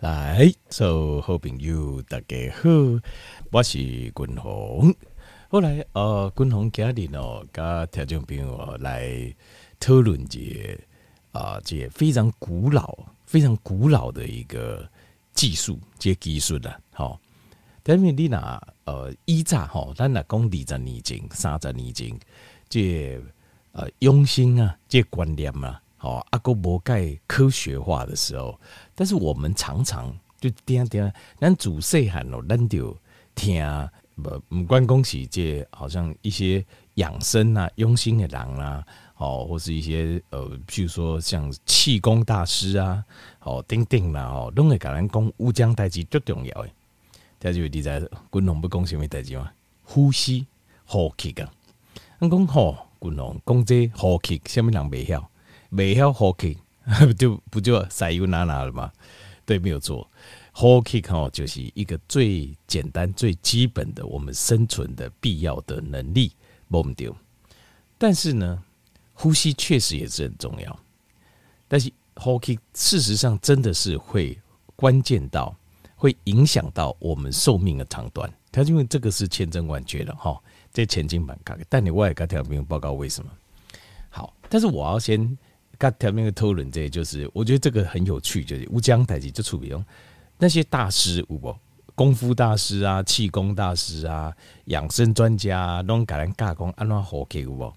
来，所有好朋友大家好，我是君鸿。后来呃，君鸿今日哦，跟听众朋友来讨论一个啊，这个非常古老、非常古老的一个技术，这个技术啦，好。但是你那呃，以前吼，咱若讲二十年前、三十年前，这呃，用心啊，这观念啊。哦，阿哥无盖科学化的时候，但是我们常常就听听，咱自细汉咯，咱就听，不不管讲是这好像一些养生啊、用心的人啊，哦，或是一些呃，譬如说像气功大师啊，哦，等等啦，哦，拢会甲咱讲有讲代志最重要诶。大家你知君龙不讲什么代志吗？呼吸、呼吸啊。咱讲吼，君龙讲这呼吸，什么人袂晓？没晓呼吸，就不就塞又拿拿了吗？对，没有错。呼吸哦，就是一个最简单、最基本的我们生存的必要的能力，没丢。但是呢，呼吸确实也是很重要。但是呼吸事实上真的是会关键到，会影响到我们寿命的长短。它因为这个是千真万确的哈，这前景蛮高。但你我也跟听朋友报告为什么？好，但是我要先。刚条面的讨论，这就是我觉得这个很有趣，就是乌江台级就处理用那些大师，有无功夫大师啊、气功大师啊、养生专家啊，拢改人加工安怎呼吸无？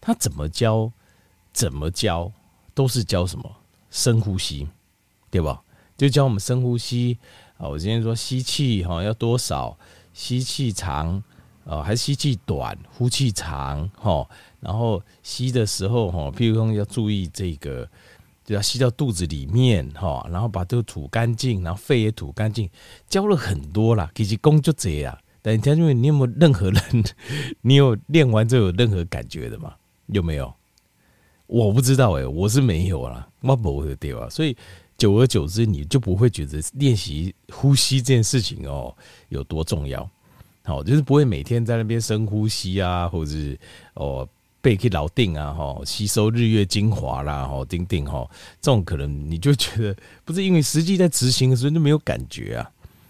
他怎么教？怎么教？都是教什么？深呼吸，对吧？就教我们深呼吸啊！我今天说吸气哈要多少？吸气长啊，还是吸气短？呼气长哈？然后吸的时候哈，譬如说要注意这个，就要吸到肚子里面哈，然后把这个吐干净，然后肺也吐干净。教了很多啦，其实功就这样。但你听，因为你有没有任何人，你有练完之后有任何感觉的吗？有没有？我不知道哎、我是没有啦，我不会对吧？所以久而久之，你就不会觉得练习呼吸这件事情哦有多重要。好，就是不会每天在那边深呼吸啊，或者是哦。背可以老定啊，哈，吸收日月精华啦，哈，定定哈，这种可能你就觉得不是因为实际在执行的时候就没有感觉啊，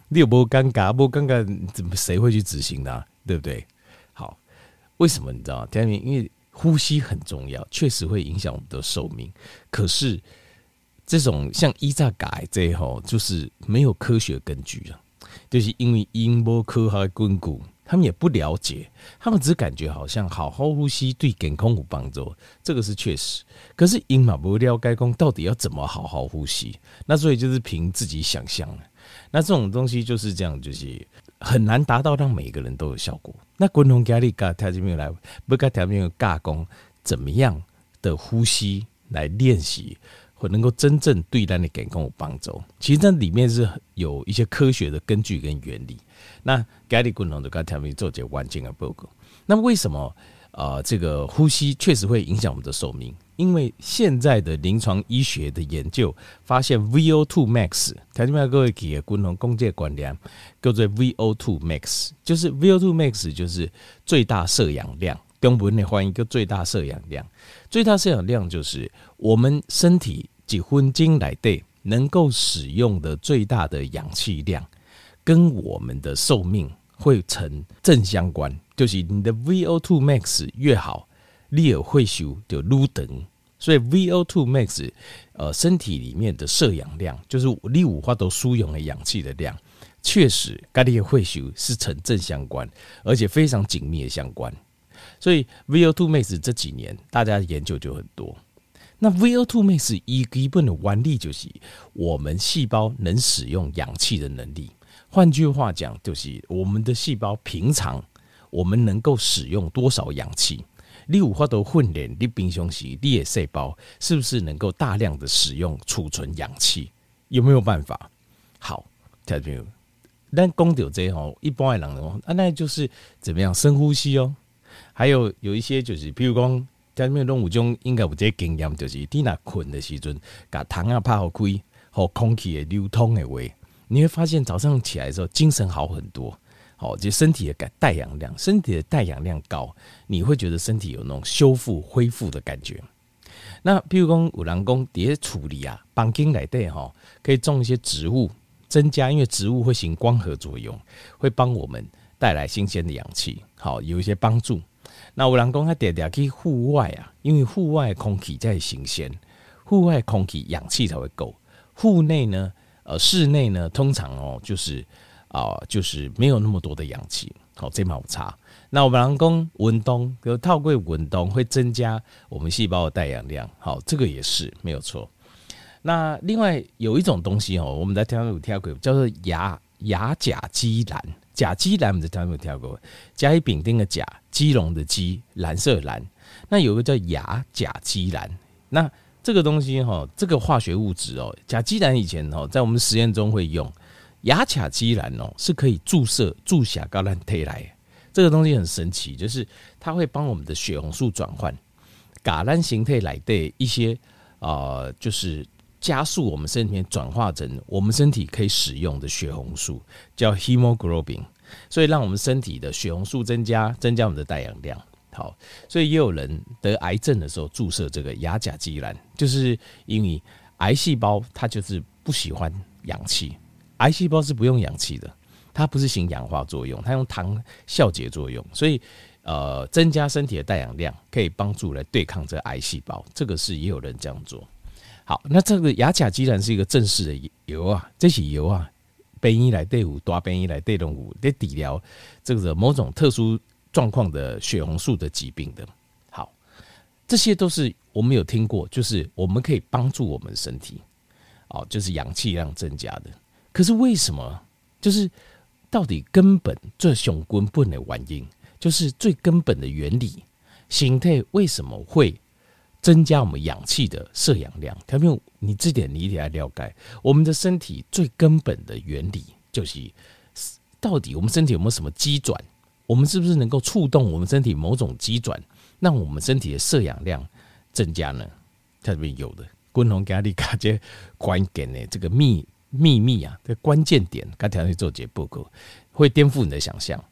你有没有尴尬？不尴尬，怎么谁会去执行呢？对不对？好，为什么你知道吗？第二，因为呼吸很重要，确实会影响我们的寿命。可是这种像依扎改这吼，就是没有科学根据啊，就是因为因波科学根据。他们也不了解，他们只感觉好像好好呼吸对健康有帮助，这个是确实。可是因嘛不了解讲到底要怎么好好呼吸，那所以就是凭自己想象。那这种东西就是这样，就是很难达到让每个人都有效果。那共同压力嘎条件没有来，不该条件有尬功，怎么样的呼吸来练习，会能够真正对咱的健康有帮助？其实这里面是有一些科学的根据跟原理。那咖喱滚龙的刚才做这完整的报告。那为什么呃这个呼吸确实会影响我们的寿命？因为现在的临床医学的研究发现，VO2 max，台湾各位给共同公介观念叫做 VO2 max，就是 VO2 max 就是最大摄氧量。中文的换一个最大摄氧量。最大摄氧量就是我们身体几分钟来对能够使用的最大的氧气量。跟我们的寿命会成正相关，就是你的 VO2 max 越好，你耳会修就撸等。所以 VO2 max，呃，身体里面的摄氧量，就是你五花都输用的氧气的量，确实跟你会修是成正相关，而且非常紧密的相关。所以 VO2 max 这几年大家研究就很多。那 VO2 max 一基本的原理就是我们细胞能使用氧气的能力。换句话讲，就是我们的细胞平常我们能够使用多少氧气？你有法度训练你平常时你的细胞是不是能够大量的使用储存氧气？有没有办法？好，听到没有？但讲到这哦，一般的人哦，那就是怎么样深呼吸哦。还有有一些就是，比如讲，听到没有？动物中应该有这经验，就是你那困的时阵，把窗啊拍好开，和空气的流通的话。你会发现早上起来的时候精神好很多，好，就身体的带带氧量，身体的带氧量高，你会觉得身体有那种修复恢复的感觉。那譬如说五郎公底下处理啊，帮经来对哈，可以种一些植物，增加，因为植物会行光合作用，会帮我们带来新鲜的氧气，好，有一些帮助。那有人讲他点点去户外啊，因为户外空气在新鲜，户外空气氧气才会够。户内呢，呃，室内呢，通常哦，就是啊、就是没有那么多的氧气，好，这没有差。那我们人讲运动，就透过运动会增加我们细胞的带氧量，好，这个也是没有错。那另外有一种东西哦，我们在天上有听过，叫做亚亚甲基蓝。甲基蓝我们在天上有听过，甲乙丙丁的甲，基隆的基，蓝色蓝。那有个叫亚甲基蓝。那这个东西哈，这个化学物质哦，甲基蓝以前哦，在我们实验中会用。亚甲基蓝哦，是可以注射注射高兰特来。这个东西很神奇，就是它会帮我们的血红素转换，橄榄形态来的一些啊、就是加速我们身体转化成我们身体可以使用的血红素，叫 hemoglobin，所以让我们身体的血红素增加，增加我们的带氧量。好，所以也有人得癌症的时候注射这个亚甲基蓝，就是因为癌细胞它就是不喜欢氧气，癌细胞是不用氧气的。它不是行氧化作用，它用糖酵解作用，所以呃，增加身体的带氧量，可以帮助来对抗这癌细胞。这个是也有人这样做。好，那这个亚甲基蓝是一个正式的油啊，这些油啊，便宜来对五，大便宜来对龙五，得治疗这个某种特殊状况的血红素的疾病的。好，这些都是我们有听过，就是我们可以帮助我们身体，哦，就是氧气量增加的。可是为什么？就是。到底根本这熊根本的原因，就是最根本的原理，形态为什么会增加我们氧气的摄氧量？他们你这点你一定要了解。我们的身体最根本的原理，就是到底我们身体有没有什么机转？我们是不是能够触动我们身体某种机转，让我们身体的摄氧量增加呢？它这边有的，共同给你看这关键的这个秘。秘密啊，这关键点，刚才去做节报告，会颠覆你的想象，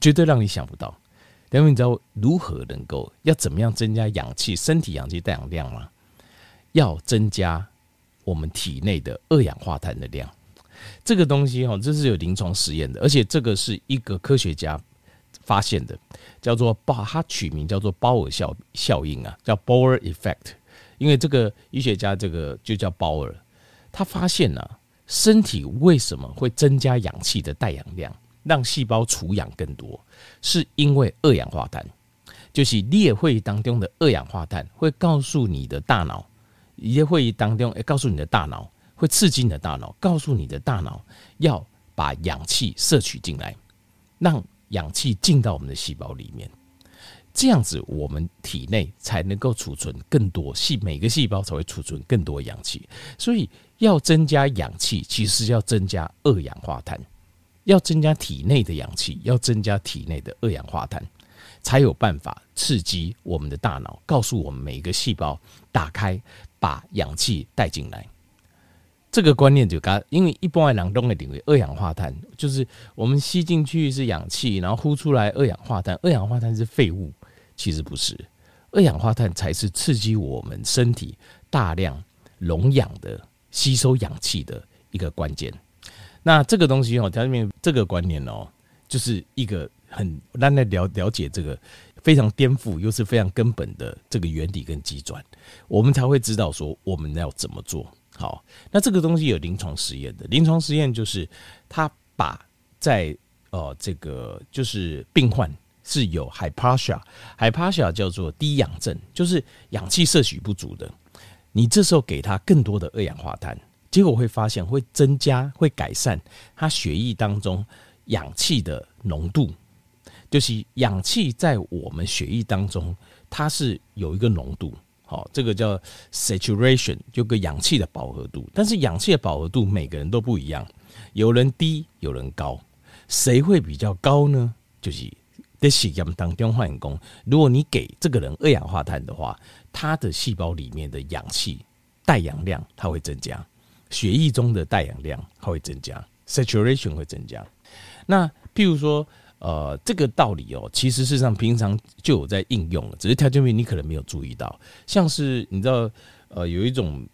绝对让你想不到。因为你知道如何能够要怎么样增加氧气，身体氧气带氧量吗？要增加我们体内的二氧化碳的量。这个东西哈，这是有临床实验的，而且这个是一个科学家发现的，叫做鲍，他取名叫做鲍尔效效应啊，叫 Boer effect。因为这个医学家这个就叫鲍尔，他发现呢、啊。身体为什么会增加氧气的带氧量，让细胞储氧更多？是因为二氧化碳，就是列会当中的二氧化碳会告诉你的大脑，列会议当中，告诉你的大脑，会刺激你的大脑，告诉你的大脑要把氧气摄取进来，让氧气进到我们的细胞里面。这样子，我们体内才能够储存更多细，每个细胞才会储存更多氧气。所以，要增加氧气，其实要增加二氧化碳。要增加体内的氧气，要增加体内的二氧化碳，才有办法刺激我们的大脑，告诉我们每个细胞打开，把氧气带进来。这个观念就刚，因为一般的人都会认为二氧化碳就是我们吸进去是氧气，然后呼出来二氧化碳，二氧化碳是废物。其实不是，二氧化碳才是刺激我们身体大量溶氧的吸收氧气的一个关键。那这个东西哦，它里面这个观念哦，就是一个很让大家了了解这个非常颠覆又是非常根本的这个原理跟机转，我们才会知道说我们要怎么做好。那这个东西有临床实验的，临床实验就是他把在呃这个就是病患。是有 hypoxia，hypoxia 叫做低氧症，就是氧气摄取不足的。你这时候给他更多的二氧化碳，结果会发现会增加、会改善他血液当中氧气的浓度。就是氧气在我们血液当中，它是有一个浓度，好，这个叫 saturation，就个氧气的饱和度。但是氧气的饱和度每个人都不一样，有人低，有人高，谁会比较高呢？就是。在实验当中发现，如果你给这个人二氧化碳的话，他的细胞里面的氧气带氧量它会增加，血液中的带氧量会增加，saturation 会增加。那譬如说，呃，这个道理哦，其实事实上平常就有在应用了，只是条件面你可能没有注意到。像是你知道，呃，有一种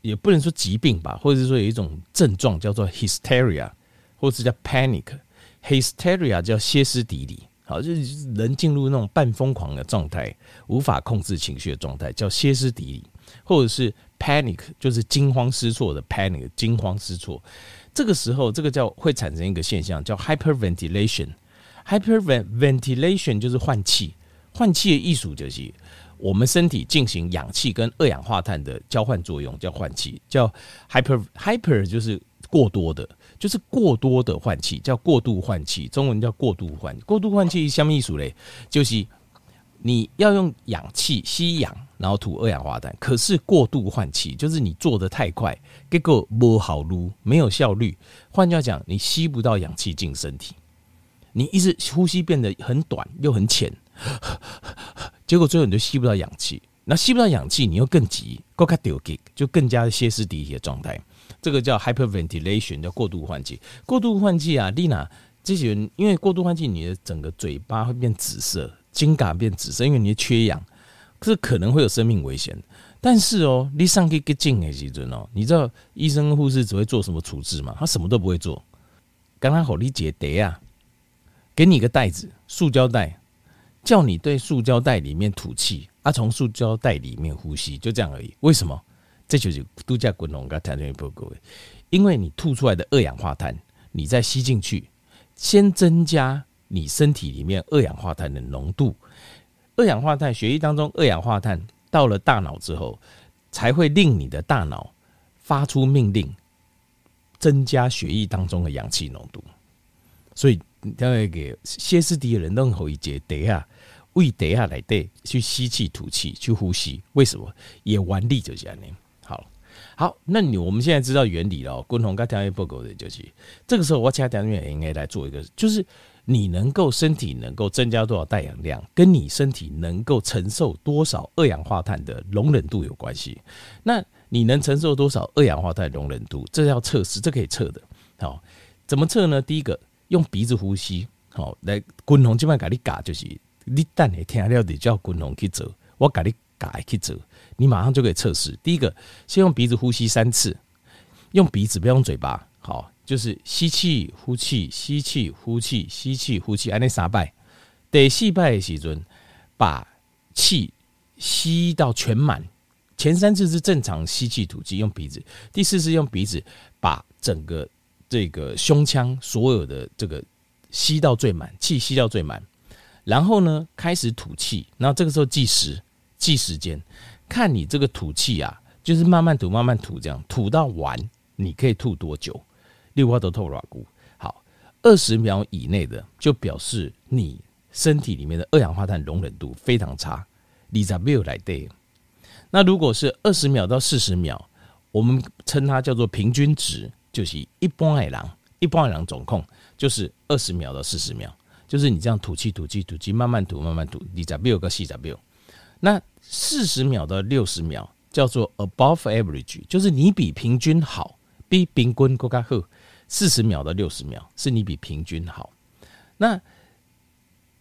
也不能说疾病吧，或者是说有一种症状叫做 hysteria，或者是叫 panic。hysteria 叫歇斯底里，好，就是人进入那种半疯狂的状态，无法控制情绪的状态，叫歇斯底里，或者是 panic，就是惊慌失措的 panic，惊慌失措。这个时候，这个叫会产生一个现象，叫 hyperventilation。hyperventilation 就是换气，换气的艺术就是我们身体进行氧气跟二氧化碳的交换作用，叫换气，叫 hyper hyper 就是过多的，就是过多的换气，叫过度换气，中文叫过度换。过度换气什么意思嘞？就是你要用氧气吸氧，然后吐二氧化碳，可是过度换气就是你做的太快，结果不好撸，没有效率。换句话讲，你吸不到氧气进身体，你一直呼吸变得很短又很浅，结果最后你就吸不到氧气。那吸不到氧气，你又更急，更加丢给，就更加歇斯底里的状态。这个叫 hyperventilation，叫过度换气。过度换气啊，丽娜这些人因为过度换气，你的整个嘴巴会变紫色。肩胛变紫色，因为你缺氧，这可能会有生命危险。但是哦，你上去给进的时阵哦，你知道医生护士只会做什么处置吗？他什么都不会做。刚刚好你解得啊，给你一个袋子，塑胶袋，叫你对塑胶袋里面吐气，啊，从塑胶袋里面呼吸，就这样而已。为什么？这就是度假滚龙跟谈天报各位，因为你吐出来的二氧化碳，你再吸进去，先增加。你身体里面二氧化碳的浓度，二氧化碳血液当中二氧化碳到了大脑之后，才会令你的大脑发出命令，增加血液当中的氧气浓度。所以，当然给歇斯底里的人任何一节等下胃等下来对去吸气吐气去呼吸，为什么？也完力就这样呢？好，好，那你我们现在知道原理了。共同跟条件报告的就是，这个时候我其他也应该来做一个，就是。你能够身体能够增加多少带氧量，跟你身体能够承受多少二氧化碳的容忍度有关系。那你能承受多少二氧化碳容忍度？这要测试，这可以测的。好，怎么测呢？第一个用鼻子呼吸，好来滚红，基本上给你嘎就是你等你听了，你叫滚红去走，我给你嘎去走，你马上就可以测试。第一个，先用鼻子呼吸三次，用鼻子不用嘴巴，好。就是吸气、呼气、吸气、呼气、吸气、呼气，按那三拜。第四拜的时阵，把气吸到全满。前三次是正常吸气吐气用鼻子，第四次用鼻子把整个这个胸腔所有的这个吸到最满，气吸到最满。然后呢，开始吐气，那这个时候计时，计时间，看你这个吐气啊，就是慢慢吐，慢慢吐，这样吐到完，你可以吐多久？六花都透软骨，好，二十秒以内的就表示你身体里面的二氧化碳容忍度非常差。你咋没有来对？那如果是二十秒到四十秒，我们称它叫做平均值，就是一般的人，一般的人总控就是二十秒到四十秒，就是你这样吐气、吐气、吐气，慢慢吐、慢慢吐，你咋没有个细咋没有？那四十秒到六十秒叫做 above average，就是你比平均好，比平均更加好。四十秒到六十秒是你比平均好，那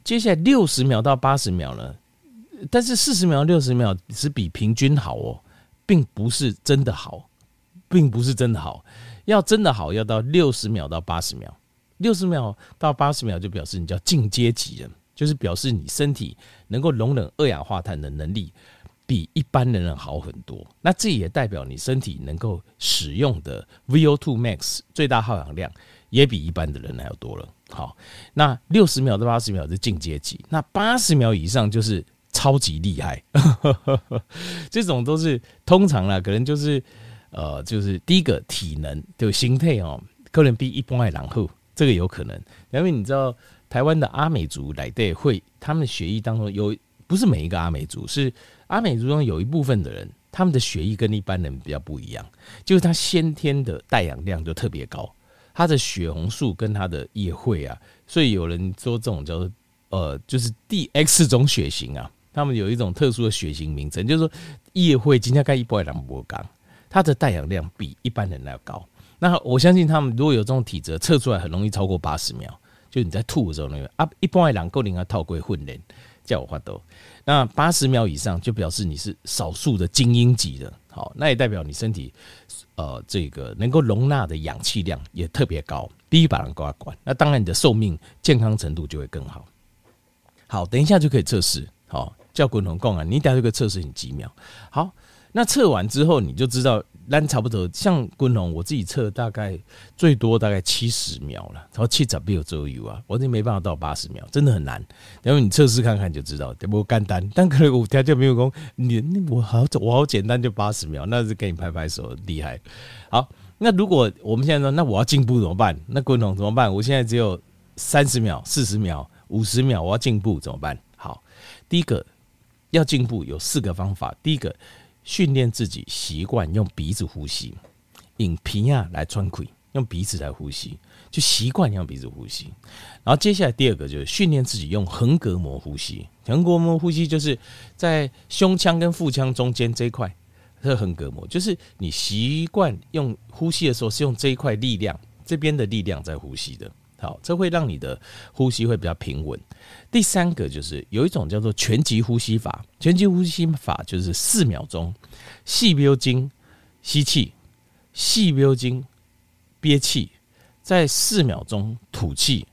接下来六十秒到八十秒呢？但是四十秒六十秒是比平均好哦，并不是真的好，并不是真的好。要真的好，要到六十秒到八十秒，六十秒到八十秒就表示你叫进阶级人，就是表示你身体能够容忍二氧化碳的能力。比一般的人好很多，那这也代表你身体能够使用的 VO2 max 最大耗氧量也比一般的人还要多了。好，那六十秒到八十秒是进阶级，那八十秒以上就是超级厉害。这种都是通常啦，可能就是呃，就是第一个体能就心态哦，可能比一般的人好，这个有可能。因为你知道台湾的阿美族来对会，他们的血液当中有不是每一个阿美族是。阿美族中有一部分的人，他们的血液跟一般人比较不一样，就是他先天的带氧量就特别高，他的血红素跟他的叶会啊，所以有人说这种叫做呃，就是 D X 种血型啊，他们有一种特殊的血型名称，就是说叶会今天盖一波两波刚，他的带氧量比一般人要高。那我相信他们如果有这种体质，测出来很容易超过八十秒，就你在吐的时候那个啊，一般人够能够透过训练叫我发抖。那八十秒以上就表示你是少数的精英级的，好，那也代表你身体呃这个能够容纳的氧气量也特别高。第一把人挂管，那当然你的寿命健康程度就会更好。好，等一下就可以测试。好，叫滚筒共啊，你等下就可以测试你几秒。好，那测完之后你就知道。那差不多像滚龙，我自己测大概最多大概七十秒了，然后七十秒左右啊，我这没办法到八十秒，真的很难。然后你测试看看就知道，不简单。但可能我条件没有讲，你我好我好简单就八十秒，那是给你拍拍手厉害。好，那如果我们现在说，那我要进步怎么办？那滚龙怎么办？我现在只有三十秒、四十秒、五十秒，我要进步怎么办？好，第一个要进步有四个方法，第一个。训练自己习惯用鼻子呼吸，用鼻啊来喘气，用鼻子来呼吸，就习惯用鼻子呼吸。然后接下来第二个就是训练自己用横膈膜呼吸，横膈膜呼吸就是在胸腔跟腹腔中间这一块，这横膈膜就是你习惯用呼吸的时候是用这一块力量，这边的力量在呼吸的。好，这会让你的呼吸会比较平稳。第三个就是有一种叫做全集呼吸法，全集呼吸法就是四秒钟，细标精吸气，细标精憋气，在四秒钟吐气，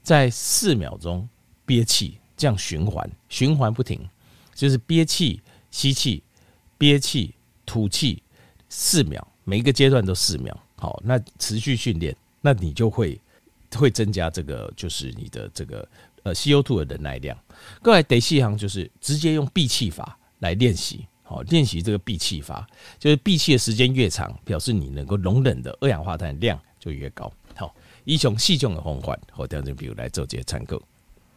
在四秒钟憋气，这样循环，循环不停，就是憋气、吸气、憋气、吐气，四秒，每一个阶段都四秒。好，那持续训练，那你就会。会增加这个，就是你的这个呃 CO2 的忍耐量。各位得细行，就是直接用闭气法来练习。好，练习这个闭气法，就是闭气的时间越长，表示你能够容忍的二氧化碳量就越高。好，一种细菌的方法，我调整比如来做这些参考。